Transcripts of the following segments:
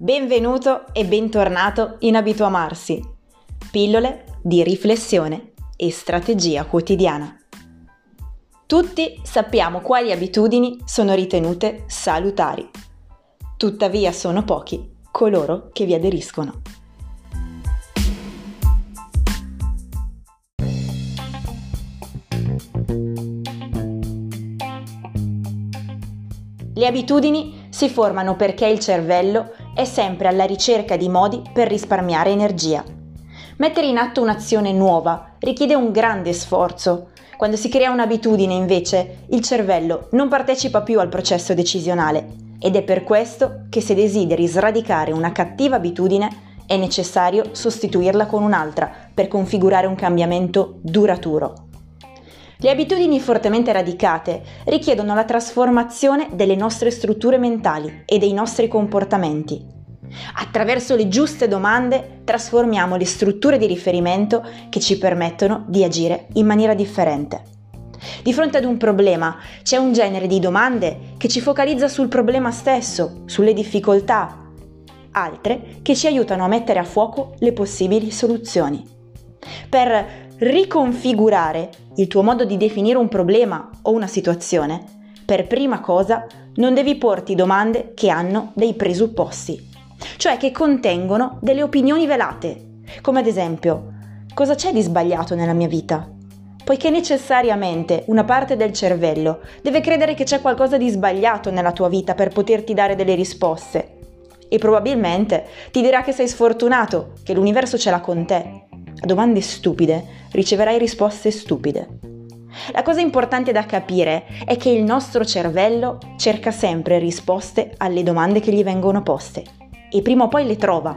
Benvenuto e bentornato in Abituamarsi. Pillole di riflessione e strategia quotidiana. Tutti sappiamo quali abitudini sono ritenute salutari. Tuttavia sono pochi coloro che vi aderiscono. Le abitudini si formano perché il cervello è sempre alla ricerca di modi per risparmiare energia. Mettere in atto un'azione nuova richiede un grande sforzo. Quando si crea un'abitudine, invece, il cervello non partecipa più al processo decisionale ed è per questo che se desideri sradicare una cattiva abitudine è necessario sostituirla con un'altra per configurare un cambiamento duraturo. Le abitudini fortemente radicate richiedono la trasformazione delle nostre strutture mentali e dei nostri comportamenti. Attraverso le giuste domande trasformiamo le strutture di riferimento che ci permettono di agire in maniera differente. Di fronte ad un problema c'è un genere di domande che ci focalizza sul problema stesso, sulle difficoltà, altre che ci aiutano a mettere a fuoco le possibili soluzioni. Per riconfigurare il tuo modo di definire un problema o una situazione, per prima cosa non devi porti domande che hanno dei presupposti, cioè che contengono delle opinioni velate, come ad esempio cosa c'è di sbagliato nella mia vita? Poiché necessariamente una parte del cervello deve credere che c'è qualcosa di sbagliato nella tua vita per poterti dare delle risposte. E probabilmente ti dirà che sei sfortunato, che l'universo ce l'ha con te, domande stupide riceverai risposte stupide. La cosa importante da capire è che il nostro cervello cerca sempre risposte alle domande che gli vengono poste e prima o poi le trova.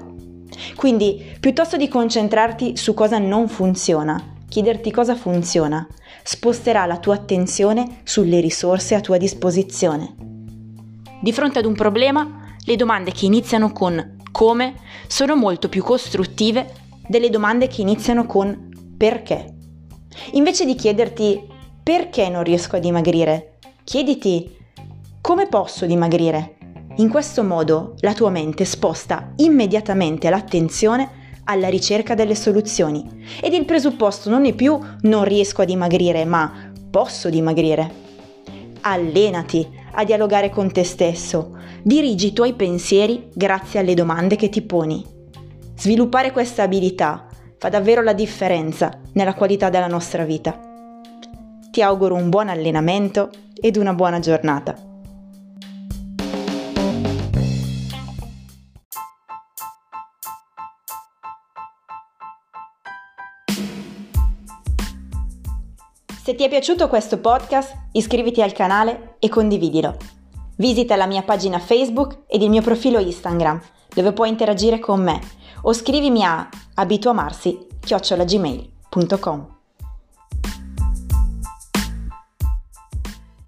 Quindi, piuttosto di concentrarti su cosa non funziona, chiederti cosa funziona, sposterà la tua attenzione sulle risorse a tua disposizione. Di fronte ad un problema, le domande che iniziano con come sono molto più costruttive delle domande che iniziano con perché. Invece di chiederti perché non riesco a dimagrire, chiediti come posso dimagrire. In questo modo la tua mente sposta immediatamente l'attenzione alla ricerca delle soluzioni ed il presupposto non è più non riesco a dimagrire, ma posso dimagrire. Allenati a dialogare con te stesso, dirigi i tuoi pensieri grazie alle domande che ti poni. Sviluppare questa abilità fa davvero la differenza nella qualità della nostra vita. Ti auguro un buon allenamento ed una buona giornata. Se ti è piaciuto questo podcast, iscriviti al canale e condividilo. Visita la mia pagina Facebook ed il mio profilo Instagram, dove puoi interagire con me o scrivimi a abituamarsi-gmail.com.